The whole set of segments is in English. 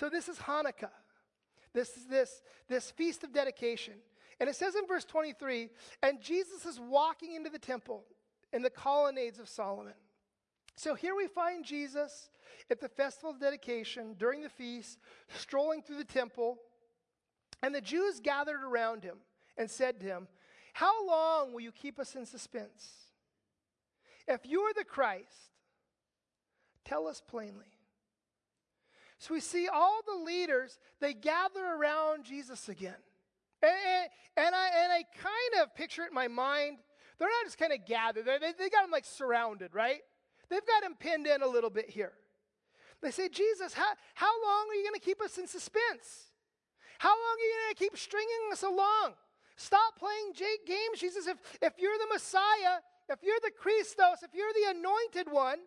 So this is Hanukkah, this, is this, this feast of dedication. And it says in verse 23 and Jesus is walking into the temple in the colonnades of Solomon. So here we find Jesus at the festival of dedication during the feast, strolling through the temple, and the Jews gathered around him and said to him, How long will you keep us in suspense? If you are the Christ, tell us plainly. So we see all the leaders, they gather around Jesus again. And, and, I, and I kind of picture it in my mind. They're not just kind of gathered, they, they got him like surrounded, right? They've got him pinned in a little bit here. They say, Jesus, how, how long are you going to keep us in suspense? How long are you going to keep stringing us along? Stop playing Jake games, Jesus. If, if you're the Messiah, if you're the Christos, if you're the anointed one,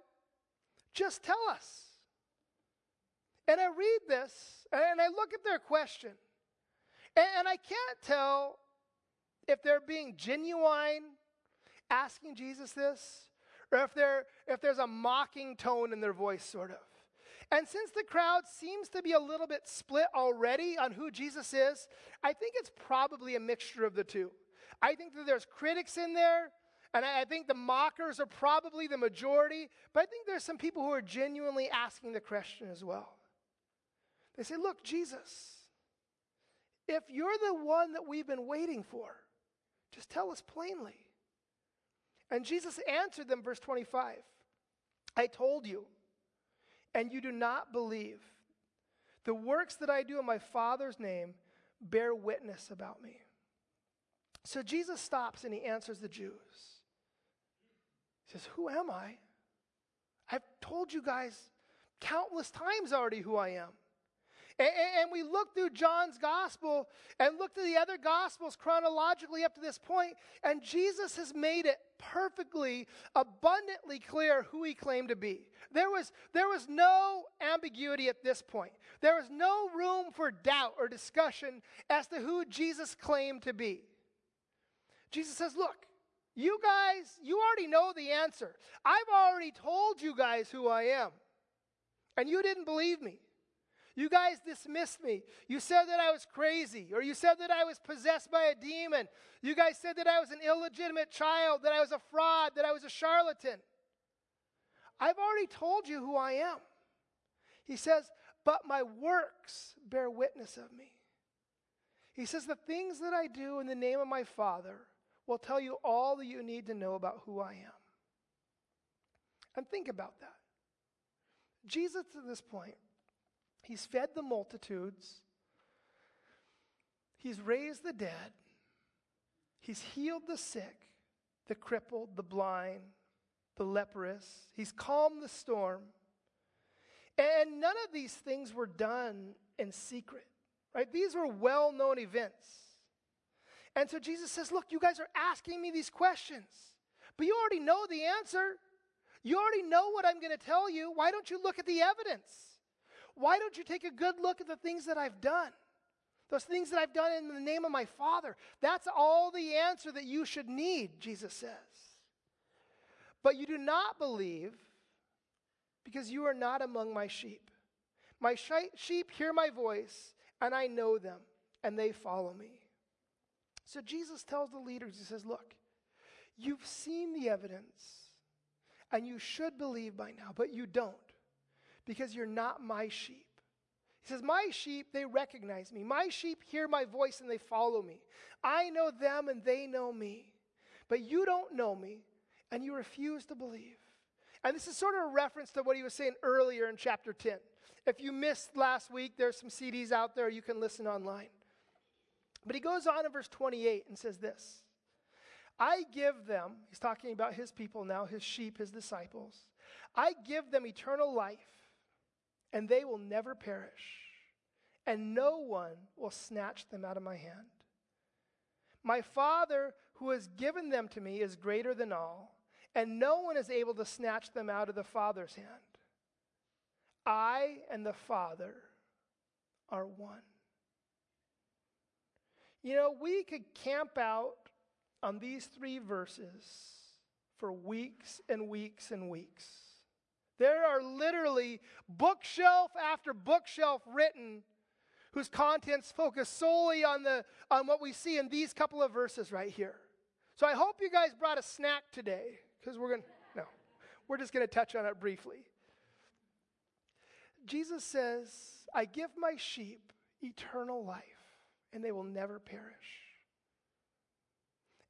just tell us. And I read this and I look at their question, and I can't tell if they're being genuine asking Jesus this, or if, they're, if there's a mocking tone in their voice, sort of. And since the crowd seems to be a little bit split already on who Jesus is, I think it's probably a mixture of the two. I think that there's critics in there, and I, I think the mockers are probably the majority, but I think there's some people who are genuinely asking the question as well. They say, Look, Jesus, if you're the one that we've been waiting for, just tell us plainly. And Jesus answered them, verse 25 I told you, and you do not believe. The works that I do in my Father's name bear witness about me. So Jesus stops and he answers the Jews. He says, Who am I? I've told you guys countless times already who I am. And, and, we look through John's gospel and look through the other gospels chronologically up to this point, and Jesus has made it perfectly, abundantly clear who he claimed to be. There was, there was no ambiguity at this point. There was no room for doubt or discussion as to who Jesus claimed to be. Jesus says, Look, you guys, you already know the answer. I've already told you guys who I am, and you didn't believe me. You guys dismissed me. You said that I was crazy, or you said that I was possessed by a demon. You guys said that I was an illegitimate child, that I was a fraud, that I was a charlatan. I've already told you who I am. He says, but my works bear witness of me. He says, the things that I do in the name of my Father will tell you all that you need to know about who I am. And think about that. Jesus, at this point, He's fed the multitudes, He's raised the dead, He's healed the sick, the crippled, the blind, the leprous, He's calmed the storm. And none of these things were done in secret, right? These were well known events. And so Jesus says, Look, you guys are asking me these questions, but you already know the answer. You already know what I'm going to tell you. Why don't you look at the evidence? Why don't you take a good look at the things that I've done? Those things that I've done in the name of my Father. That's all the answer that you should need, Jesus says. But you do not believe because you are not among my sheep. My sheep hear my voice, and I know them, and they follow me. So Jesus tells the leaders, He says, Look, you've seen the evidence, and you should believe by now, but you don't because you're not my sheep. He says, My sheep, they recognize me. My sheep hear my voice and they follow me. I know them and they know me. But you don't know me and you refuse to believe. And this is sort of a reference to what he was saying earlier in chapter 10. If you missed last week, there's some CDs out there you can listen online. But he goes on in verse 28 and says this I give them, he's talking about his people now, his sheep, his disciples, I give them eternal life and they will never perish, and no one will snatch them out of my hand. My Father, who has given them to me, is greater than all, and no one is able to snatch them out of the Father's hand. I and the Father are one. You know, we could camp out on these three verses for weeks and weeks and weeks. There are literally bookshelf after bookshelf written whose contents focus solely on, the, on what we see in these couple of verses right here. So I hope you guys brought a snack today because we're going to, no, we're just going to touch on it briefly. Jesus says, I give my sheep eternal life and they will never perish.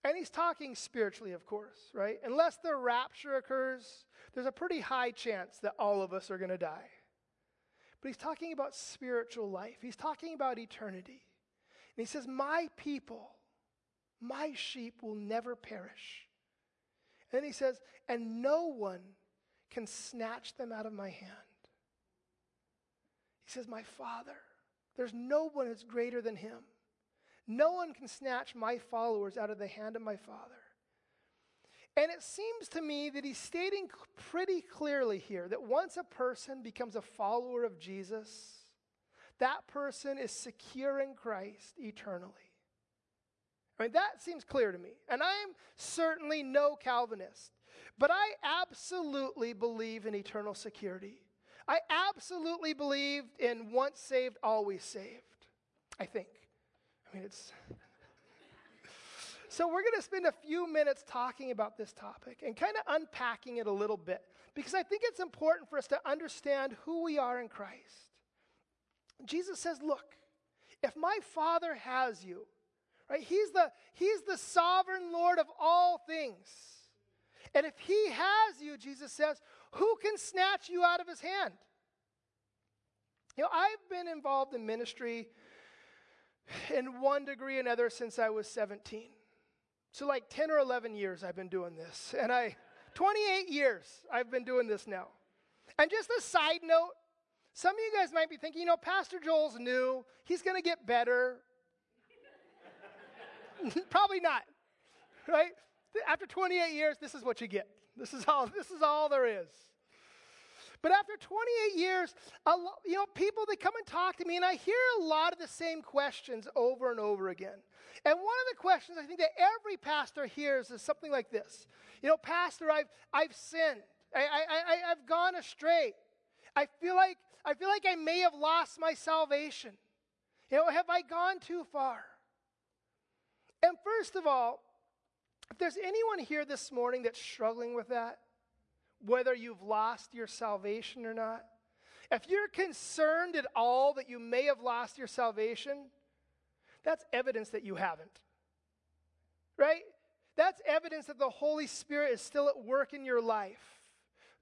And he's talking spiritually, of course, right? Unless the rapture occurs, there's a pretty high chance that all of us are going to die. But he's talking about spiritual life, he's talking about eternity. And he says, My people, my sheep will never perish. And then he says, And no one can snatch them out of my hand. He says, My Father, there's no one that's greater than him. No one can snatch my followers out of the hand of my Father. And it seems to me that he's stating pretty clearly here that once a person becomes a follower of Jesus, that person is secure in Christ eternally. I mean, that seems clear to me. And I'm certainly no Calvinist, but I absolutely believe in eternal security. I absolutely believe in once saved, always saved. I think. Mean, it's. So, we're going to spend a few minutes talking about this topic and kind of unpacking it a little bit because I think it's important for us to understand who we are in Christ. Jesus says, Look, if my Father has you, right, he's the, he's the sovereign Lord of all things. And if He has you, Jesus says, who can snatch you out of His hand? You know, I've been involved in ministry in one degree or another since I was 17. So, like 10 or 11 years, I've been doing this. And I, 28 years, I've been doing this now. And just a side note, some of you guys might be thinking, you know, Pastor Joel's new, he's going to get better. Probably not, right? After 28 years, this is what you get. This is all, this is all there is. But after 28 years, lo- you know, people they come and talk to me, and I hear a lot of the same questions over and over again. And one of the questions I think that every pastor hears is something like this: You know, Pastor, I've I've sinned. I, I, I I've gone astray. I feel like I feel like I may have lost my salvation. You know, have I gone too far? And first of all, if there's anyone here this morning that's struggling with that, whether you've lost your salvation or not, if you're concerned at all that you may have lost your salvation, that's evidence that you haven't. Right? That's evidence that the Holy Spirit is still at work in your life,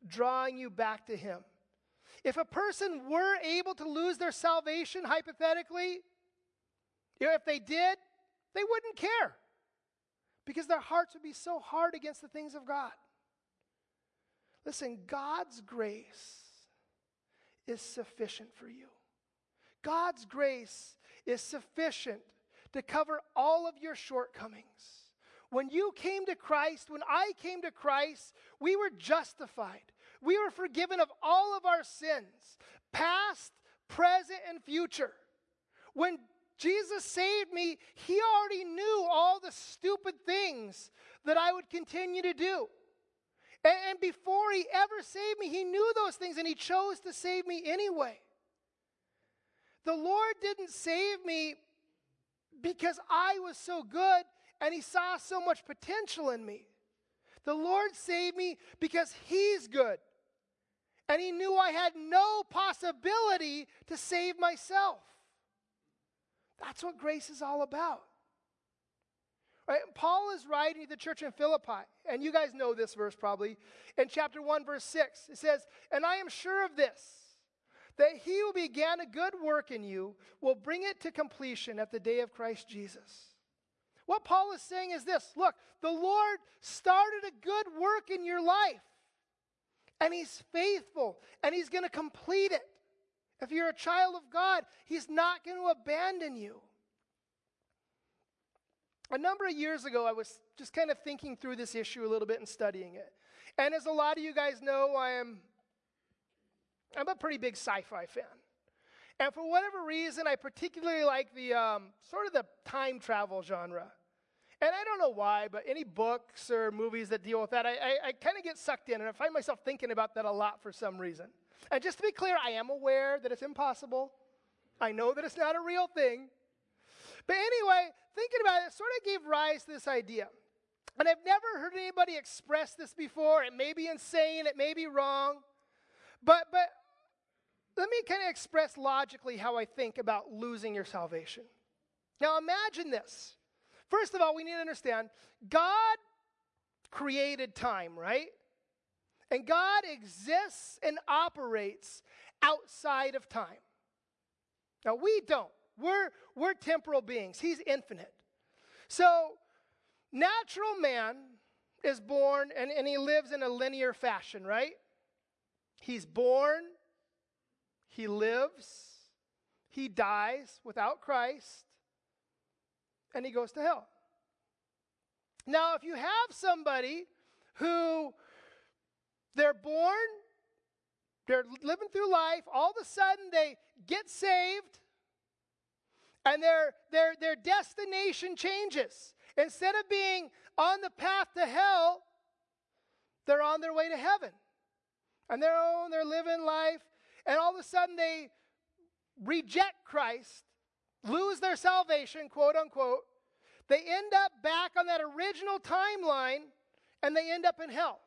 drawing you back to Him. If a person were able to lose their salvation, hypothetically, you know, if they did, they wouldn't care because their hearts would be so hard against the things of God. Listen, God's grace is sufficient for you. God's grace is sufficient to cover all of your shortcomings. When you came to Christ, when I came to Christ, we were justified. We were forgiven of all of our sins, past, present, and future. When Jesus saved me, He already knew all the stupid things that I would continue to do. And, and before He ever saved me, He knew those things and He chose to save me anyway. The Lord didn't save me because I was so good and He saw so much potential in me. The Lord saved me because He's good. And He knew I had no possibility to save myself. That's what grace is all about. Right? Paul is writing to the church in Philippi, and you guys know this verse probably. In chapter 1, verse 6, it says, And I am sure of this, that he who began a good work in you will bring it to completion at the day of Christ Jesus. What Paul is saying is this look, the Lord started a good work in your life, and he's faithful, and he's going to complete it. If you're a child of God, He's not going to abandon you. A number of years ago, I was just kind of thinking through this issue a little bit and studying it. And as a lot of you guys know, I am I'm a pretty big sci-fi fan. And for whatever reason, I particularly like the um, sort of the time travel genre. And I don't know why, but any books or movies that deal with that, I, I, I kind of get sucked in, and I find myself thinking about that a lot for some reason. And just to be clear, I am aware that it's impossible. I know that it's not a real thing. But anyway, thinking about sort of gave rise to this idea. And I've never heard anybody express this before. It may be insane, it may be wrong. But, but let me kind of express logically how I think about losing your salvation. Now imagine this. First of all, we need to understand God created time, right? And God exists and operates outside of time. Now we don't. We're, we're temporal beings. He's infinite. So, natural man is born and, and he lives in a linear fashion, right? He's born, he lives, he dies without Christ, and he goes to hell. Now, if you have somebody who they're born, they're living through life, all of a sudden they get saved, and their, their, their destination changes. Instead of being on the path to hell, they're on their way to heaven. And they're, oh, they're living life, and all of a sudden they reject Christ, lose their salvation, quote unquote. They end up back on that original timeline, and they end up in hell.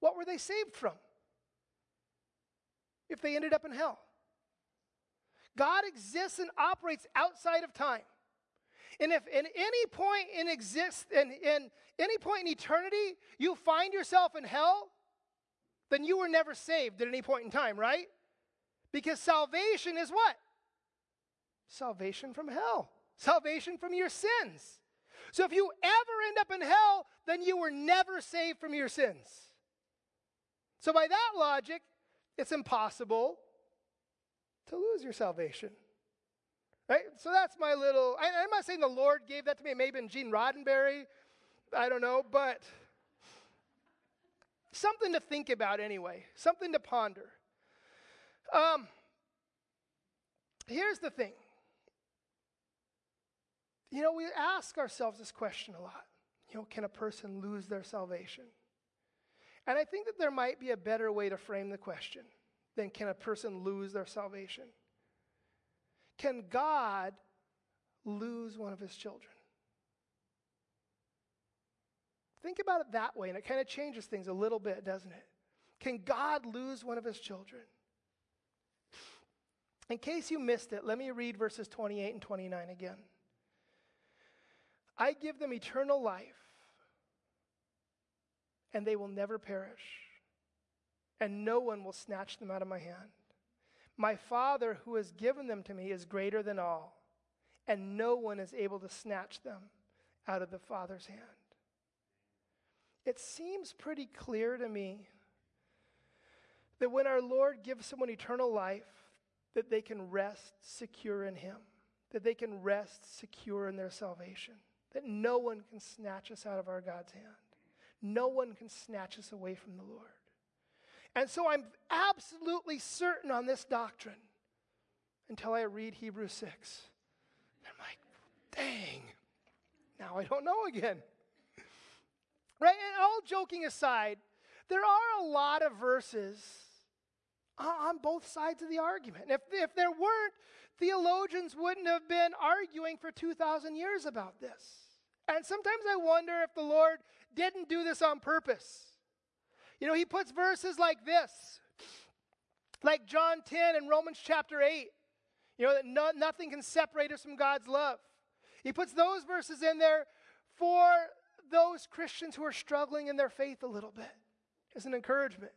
What were they saved from? If they ended up in hell. God exists and operates outside of time. And if at any point in exist in, in any point in eternity you find yourself in hell, then you were never saved at any point in time, right? Because salvation is what? Salvation from hell. Salvation from your sins. So if you ever end up in hell, then you were never saved from your sins. So by that logic, it's impossible to lose your salvation. Right? So that's my little, I, am not saying the Lord gave that to me. Maybe in Gene Roddenberry. I don't know. But something to think about anyway, something to ponder. Um, here's the thing. You know, we ask ourselves this question a lot. You know, can a person lose their salvation? And I think that there might be a better way to frame the question then can a person lose their salvation? Can God lose one of his children? Think about it that way, and it kind of changes things a little bit, doesn't it? Can God lose one of his children? In case you missed it, let me read verses 28 and 29 again. I give them eternal life, and they will never perish and no one will snatch them out of my hand. My Father, who has given them to me, is greater than all, and no one is able to snatch them out of the Father's hand. It seems pretty clear to me that when our Lord gives someone eternal life, that they can rest secure in Him, that they can rest secure in their salvation, that no one can snatch us out of our God's hand. No one can snatch us away from the Lord. And so I'm absolutely certain on this doctrine until I read Hebrews 6. I'm like, dang, now I don't know again. Right? And all joking aside, there are a lot of verses on both sides of the argument. And if, if there weren't, theologians wouldn't have been arguing for 2,000 years about this. And sometimes I wonder if the Lord didn't do this on purpose. You know, he puts verses like this, like John 10 and Romans chapter 8, you know, that no, nothing can separate us from God's love. He puts those verses in there for those Christians who are struggling in their faith a little bit as an encouragement.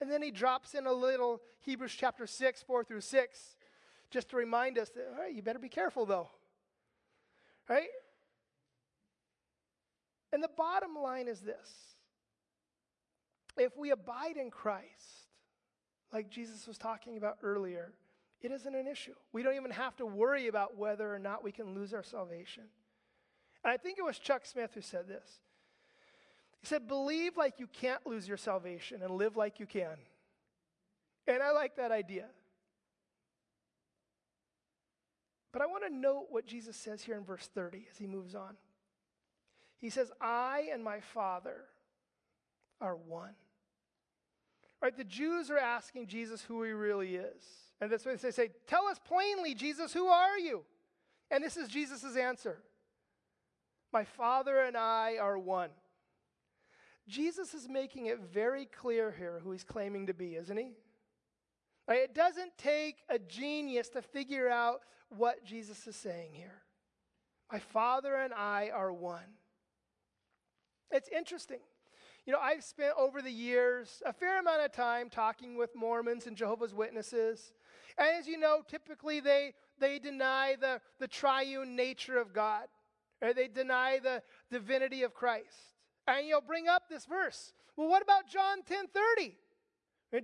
And then he drops in a little Hebrews chapter 6, 4 through 6, just to remind us that, all right, you better be careful though. Right? And the bottom line is this if we abide in Christ, like Jesus was talking about earlier, it isn't an issue. We don't even have to worry about whether or not we can lose our salvation. And I think it was Chuck Smith who said this. He said, Believe like you can't lose your salvation and live like you can. And I like that idea. But I want to note what Jesus says here in verse 30 as he moves on. He says, I and my Father are one. Right? The Jews are asking Jesus who he really is. And that's why they say, Tell us plainly, Jesus, who are you? And this is Jesus' answer My Father and I are one. Jesus is making it very clear here who he's claiming to be, isn't he? Right? It doesn't take a genius to figure out what Jesus is saying here. My Father and I are one. It's interesting. You know, I've spent over the years a fair amount of time talking with Mormons and Jehovah's Witnesses. And as you know, typically they, they deny the, the triune nature of God, or they deny the divinity of Christ. And you'll bring up this verse. Well, what about John 10 30?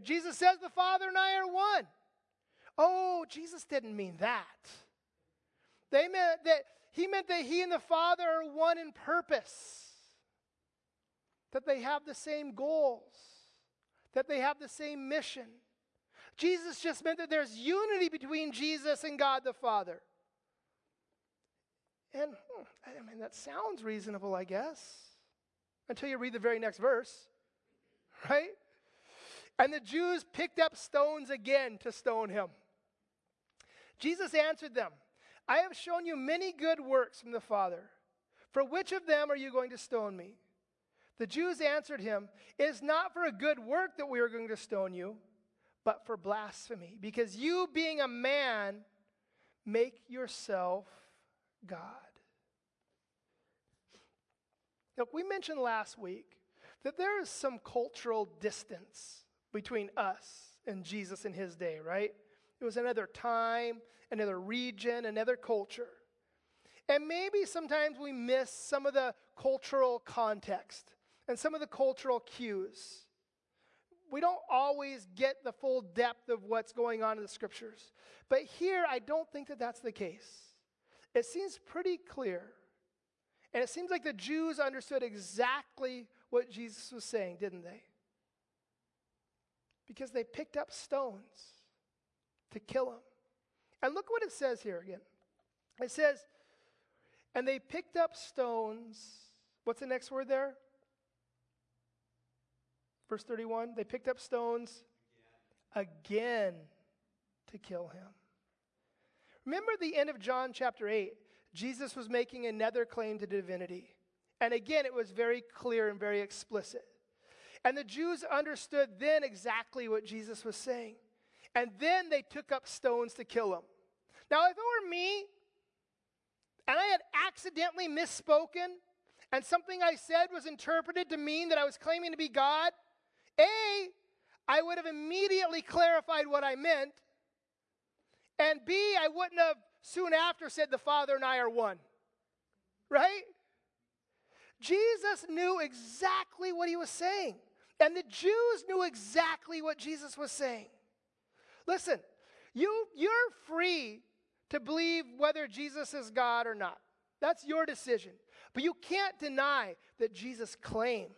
Jesus says the Father and I are one. Oh, Jesus didn't mean that. They meant that he meant that he and the Father are one in purpose. That they have the same goals. That they have the same mission. Jesus just meant that there's unity between Jesus and God the Father. And hmm, I mean, that sounds reasonable, I guess, until you read the very next verse, right? And the Jews picked up stones again to stone him. Jesus answered them, I have shown you many good works from the Father. For which of them are you going to stone me? The Jews answered him, It is not for a good work that we are going to stone you, but for blasphemy, because you, being a man, make yourself God. Look, we mentioned last week that there is some cultural distance between us and Jesus in his day, right? It was another time, another region, another culture. And maybe sometimes we miss some of the cultural context and some of the cultural cues. We don't always get the full depth of what's going on in the scriptures. But here, I don't think that that's the case. It seems pretty clear. And it seems like the Jews understood exactly what Jesus was saying, didn't they? Because they picked up stones to kill him. And look what it says here again. It says, and they picked up stones. What's the next word there? Verse 31 they picked up stones again, to kill him. Remember the end of John chapter 8? Jesus was making another claim to divinity. And again, it was very clear and very explicit. And the Jews understood then exactly what Jesus was saying. And then they took up stones to kill him. Now, if it were me, and I had accidentally misspoken, and something I said was interpreted to mean that I was claiming to be God, A, I would have immediately clarified what I meant, and B, I wouldn't have soon after said the Father and I are one. Right? Jesus knew exactly what he was saying, and the Jews knew exactly what Jesus was saying. Listen, you, you're free to believe whether Jesus is God or not. That's your decision. But you can't deny that Jesus claimed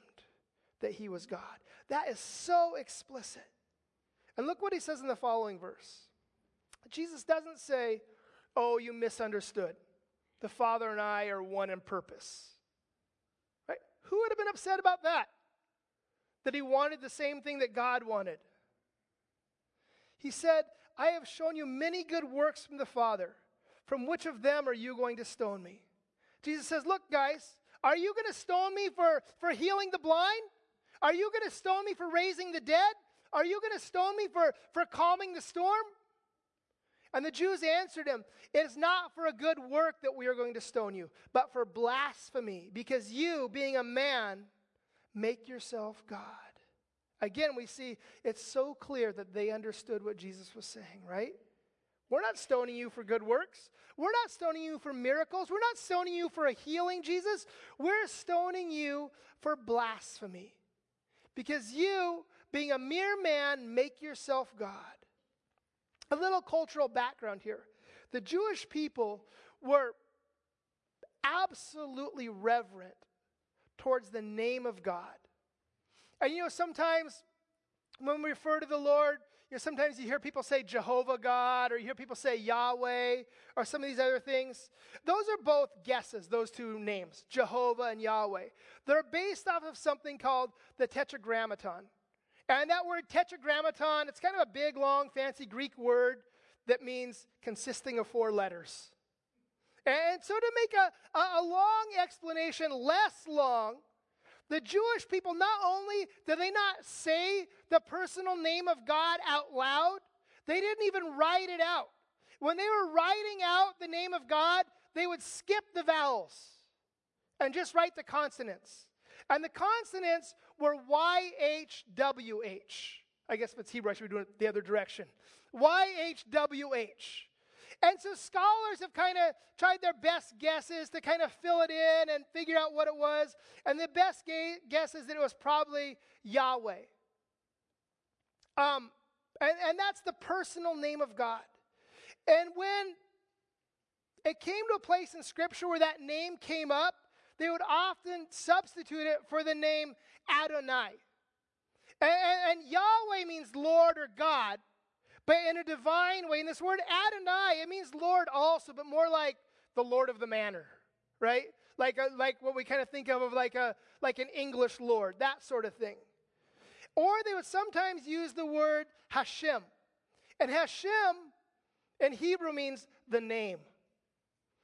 that he was God. That is so explicit. And look what he says in the following verse. Jesus doesn't say, Oh, you misunderstood. The Father and I are one in purpose. Right? Who would have been upset about that? That he wanted the same thing that God wanted. He said, I have shown you many good works from the Father. From which of them are you going to stone me? Jesus says, Look, guys, are you going to stone me for, for healing the blind? Are you going to stone me for raising the dead? Are you going to stone me for, for calming the storm? And the Jews answered him, It is not for a good work that we are going to stone you, but for blasphemy, because you, being a man, make yourself God. Again, we see it's so clear that they understood what Jesus was saying, right? We're not stoning you for good works. We're not stoning you for miracles. We're not stoning you for a healing, Jesus. We're stoning you for blasphemy. Because you, being a mere man, make yourself God. A little cultural background here. The Jewish people were absolutely reverent towards the name of God. And you know, sometimes when we refer to the Lord, you know, sometimes you hear people say Jehovah God, or you hear people say Yahweh, or some of these other things. Those are both guesses, those two names, Jehovah and Yahweh. They're based off of something called the Tetragrammaton. And that word Tetragrammaton, it's kind of a big, long, fancy Greek word that means consisting of four letters. And so, to make a, a, long explanation less long, the Jewish people not only did they not say the personal name of God out loud, they didn't even write it out. When they were writing out the name of God, they would skip the vowels and just write the consonants. And the consonants were YHWH. I guess if it's Hebrew, I should be doing it the other direction. YHWH. And so scholars have kind of tried their best guesses to kind of fill it in and figure out what it was. And the best ga- guess is that it was probably Yahweh. Um, and, and that's the personal name of God. And when it came to a place in Scripture where that name came up, they would often substitute it for the name Adonai. And, and, and Yahweh means Lord or God, but in a divine way. And this word Adonai, it means Lord also, but more like the Lord of the manor, right? Like, a, like what we kind of think of, of like, a, like an English Lord, that sort of thing. Or they would sometimes use the word Hashem. And Hashem in Hebrew means the name.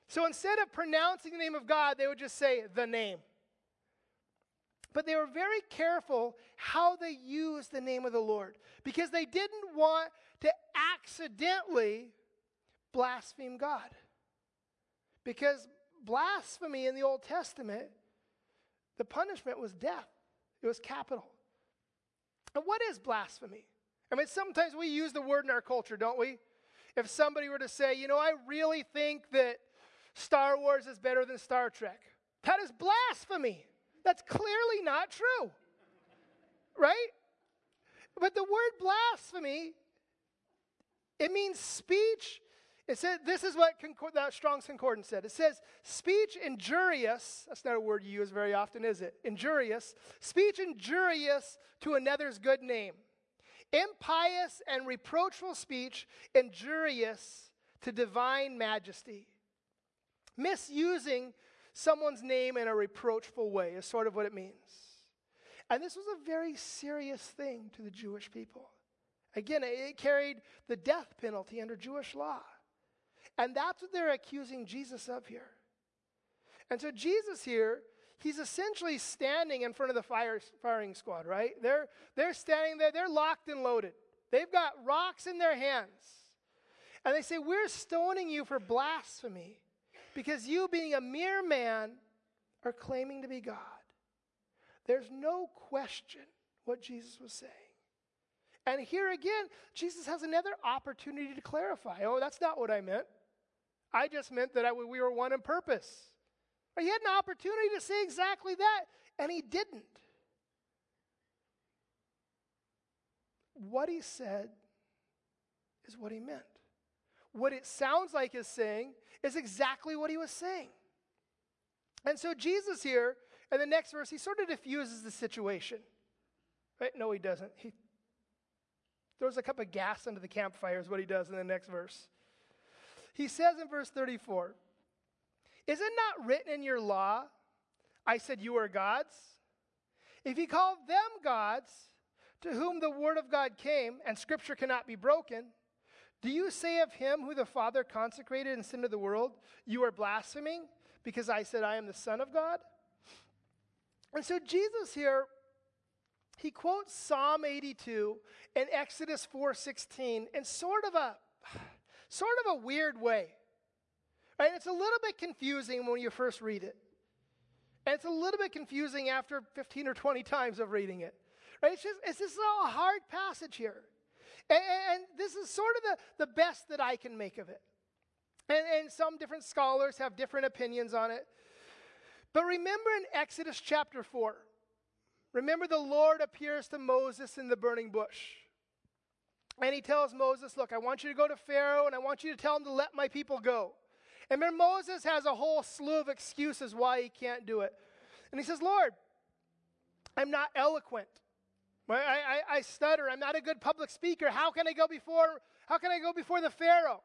So instead of pronouncing the name of God, they would just say the name. But they were very careful how they used the name of the Lord because they didn't want to accidentally blaspheme God. Because blasphemy in the Old Testament, the punishment was death, it was capital. And what is blasphemy? I mean, sometimes we use the word in our culture, don't we? If somebody were to say, you know, I really think that Star Wars is better than Star Trek. That is blasphemy. That's clearly not true. Right? But the word blasphemy, it means speech. It said, this is what that Strong's Concordance said. It says, speech injurious, that's not a word you use very often, is it? Injurious. Speech injurious to another's good name. Impious and reproachful speech injurious to divine majesty. Misusing someone's name in a reproachful way is sort of what it means. And this was a very serious thing to the Jewish people. Again, it carried the death penalty under Jewish law. And that's what they're accusing Jesus of here. And so, Jesus here, he's essentially standing in front of the fire, firing squad, right? They're, they're standing there, they're locked and loaded. They've got rocks in their hands. And they say, We're stoning you for blasphemy. Because you, being a mere man, are claiming to be God. There's no question what Jesus was saying. And here again, Jesus has another opportunity to clarify. Oh, that's not what I meant. I just meant that I, we were one in purpose. He had an opportunity to say exactly that, and he didn't. What he said is what he meant. What it sounds like he's saying is exactly what he was saying. And so Jesus here, in the next verse, he sort of diffuses the situation. Right? No, he doesn't. He throws a cup of gas under the campfire, is what he does in the next verse. He says in verse 34 Is it not written in your law, I said you are gods? If he called them gods, to whom the word of God came, and scripture cannot be broken, do you say of him who the Father consecrated and sent to the world, You are blaspheming because I said I am the Son of God? And so Jesus here, he quotes Psalm 82 and Exodus 4:16 in sort of a sort of a weird way. Right? It's a little bit confusing when you first read it. And it's a little bit confusing after 15 or 20 times of reading it. Right? It's just it's just a hard passage here. And, and this is sort of the, the best that I can make of it. And, and some different scholars have different opinions on it. But remember in Exodus chapter 4, remember the Lord appears to Moses in the burning bush. And he tells Moses, Look, I want you to go to Pharaoh and I want you to tell him to let my people go. And then Moses has a whole slew of excuses why he can't do it. And he says, Lord, I'm not eloquent. I, I, I stutter. I'm not a good public speaker. How can I go before? How can I go before the Pharaoh?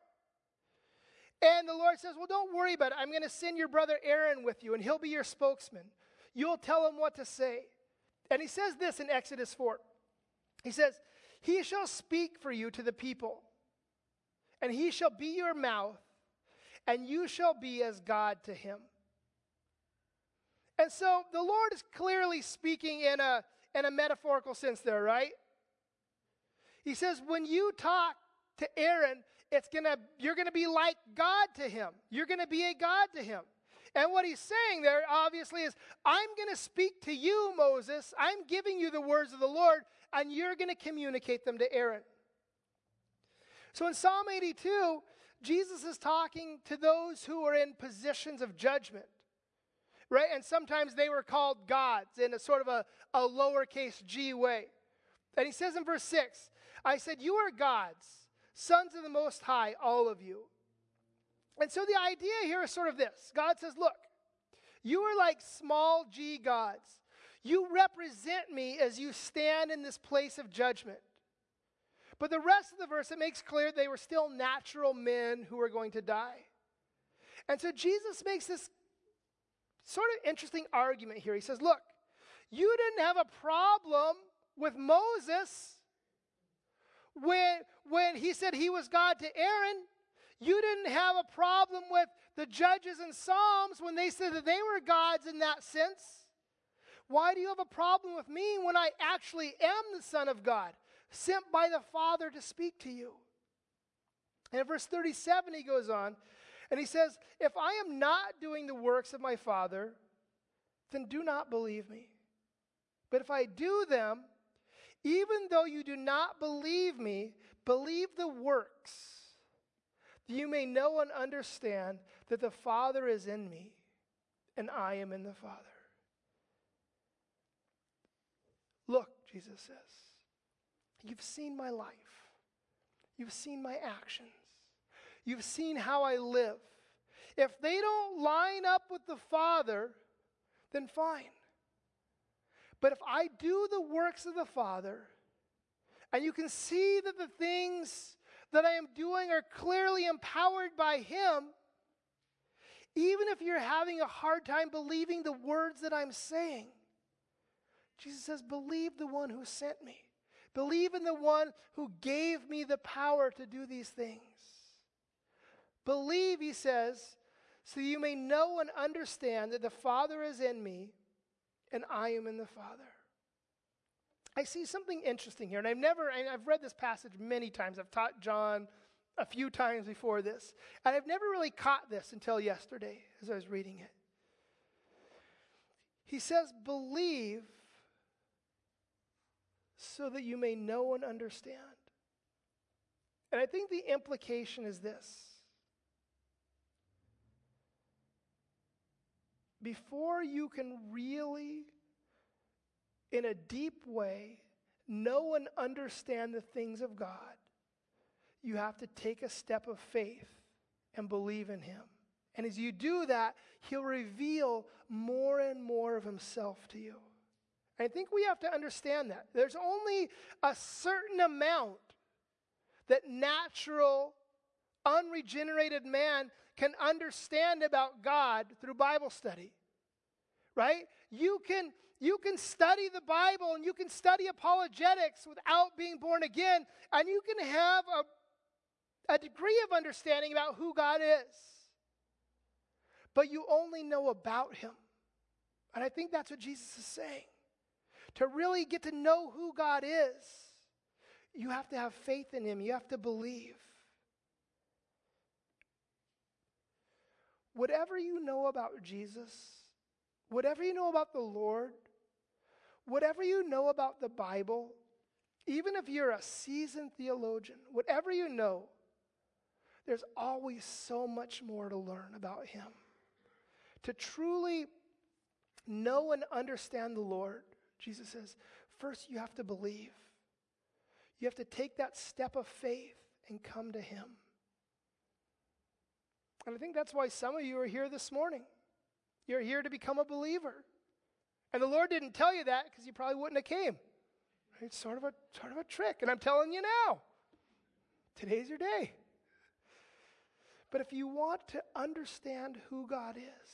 And the Lord says, Well, don't worry about it. I'm going to send your brother Aaron with you, and he'll be your spokesman. You'll tell him what to say. And he says this in Exodus 4. He says, He shall speak for you to the people, and he shall be your mouth, and you shall be as God to him. And so the Lord is clearly speaking in a, in a metaphorical sense there, right? He says, when you talk to Aaron, it's gonna, you're gonna be like God to him. You're gonna be a God to him. And what he's saying there, obviously, is I'm going to speak to you, Moses. I'm giving you the words of the Lord, and you're going to communicate them to Aaron. So in Psalm 82, Jesus is talking to those who are in positions of judgment, right? And sometimes they were called gods in a sort of a, a lowercase g way. And he says in verse 6, I said, You are gods, sons of the Most High, all of you. And so the idea here is sort of this God says, Look, you are like small g gods. You represent me as you stand in this place of judgment. But the rest of the verse, it makes clear they were still natural men who were going to die. And so Jesus makes this sort of interesting argument here. He says, Look, you didn't have a problem with Moses when, when he said he was God to Aaron. You didn't have a problem with the judges and Psalms when they said that they were gods in that sense. Why do you have a problem with me when I actually am the Son of God, sent by the Father to speak to you? And in verse 37, he goes on and he says, If I am not doing the works of my Father, then do not believe me. But if I do them, even though you do not believe me, believe the works you may know and understand that the Father is in me and I am in the Father. Look, Jesus says, you've seen my life, you've seen my actions, you've seen how I live. If they don't line up with the Father, then fine. But if I do the works of the Father, and you can see that the things that I am doing are clearly empowered by Him, even if you're having a hard time believing the words that I'm saying, Jesus says, believe the one who sent me. Believe in the one who gave me the power to do these things. Believe, he says, so you may know and understand that the Father is in me and I am in the Father. I see something interesting here, and I've never, I've read this passage many times. I've taught John a few times before this, and I've never really caught this until yesterday as I was reading it. He says, Believe so that you may know and understand. And I think the implication is this before you can really in a deep way, know and understand the things of God, you have to take a step of faith and believe in Him. And as you do that, He'll reveal more and more of Himself to you. I think we have to understand that. There's only a certain amount that natural, unregenerated man can understand about God through Bible study. Right? You can you can study the Bible and you can study apologetics without being born again, and you can have a, a degree of understanding about who God is. But you only know about Him. And I think that's what Jesus is saying. To really get to know who God is, you have to have faith in Him, you have to believe. Whatever you know about Jesus, whatever you know about the Lord, whatever you know about the Bible, even if you're a seasoned theologian, whatever you know, there's always so much more to learn about Him. To truly know and understand the Lord, Jesus says, first you have to believe. You have to take that step of faith and come to Him. And I think that's why some of you are here this morning. You're here to become a believer. And the Lord didn't tell you that because you probably wouldn't have came. It's sort of a sort of a trick. And I'm telling you now, today's your day. But if you want to understand who God is,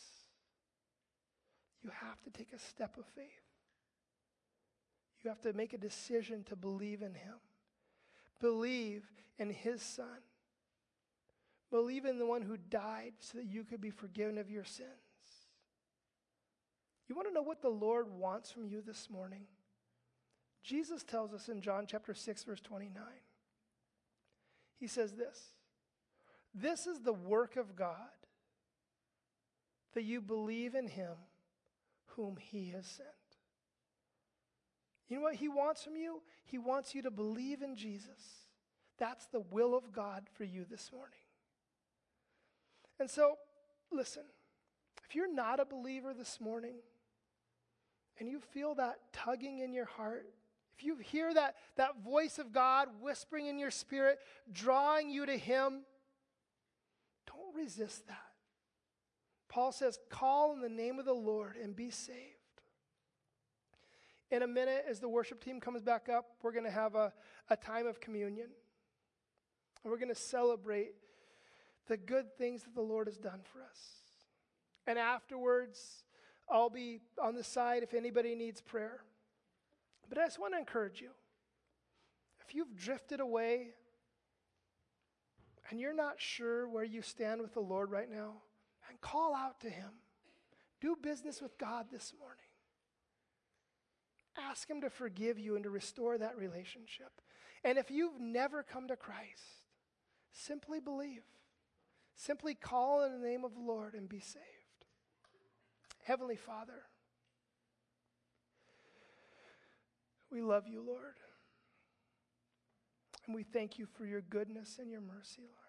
you have to take a step of faith. You have to make a decision to believe in Him, believe in His Son, believe in the one who died so that you could be forgiven of your sins. You want to know what the Lord wants from you this morning? Jesus tells us in John chapter 6, verse 29. He says this This is the work of God, that you believe in him whom he has sent. You know what he wants from you? He wants you to believe in Jesus. That's the will of God for you this morning. And so, listen, if you're not a believer this morning and you feel that tugging in your heart, if you hear that, that voice of God whispering in your spirit, drawing you to Him, don't resist that. Paul says, Call in the name of the Lord and be saved. In a minute, as the worship team comes back up, we're going to have a, a time of communion. And we're going to celebrate the good things that the Lord has done for us. And afterwards, I'll be on the side if anybody needs prayer. But I just want to encourage you. If you've drifted away and you're not sure where you stand with the Lord right now, and call out to Him. Do business with God this morning. Ask Him to forgive you and to restore that relationship. And if you've never come to Christ, simply believe. Simply call in the name of the Lord and be saved. Heavenly Father, we love you, Lord. And we thank you for your goodness and your mercy, Lord.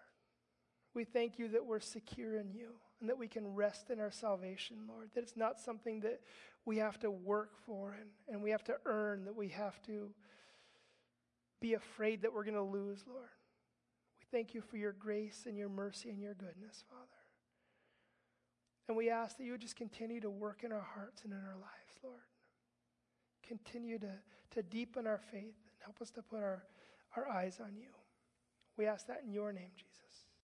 We thank you that we're secure in you and that we can rest in our salvation, Lord. That it's not something that we have to work for and, and we have to earn, that we have to be afraid that we're going to lose, Lord. We thank you for your grace and your mercy and your goodness, Father. And we ask that you would just continue to work in our hearts and in our lives, Lord. Continue to, to deepen our faith and help us to put our, our eyes on you. We ask that in your name, Jesus.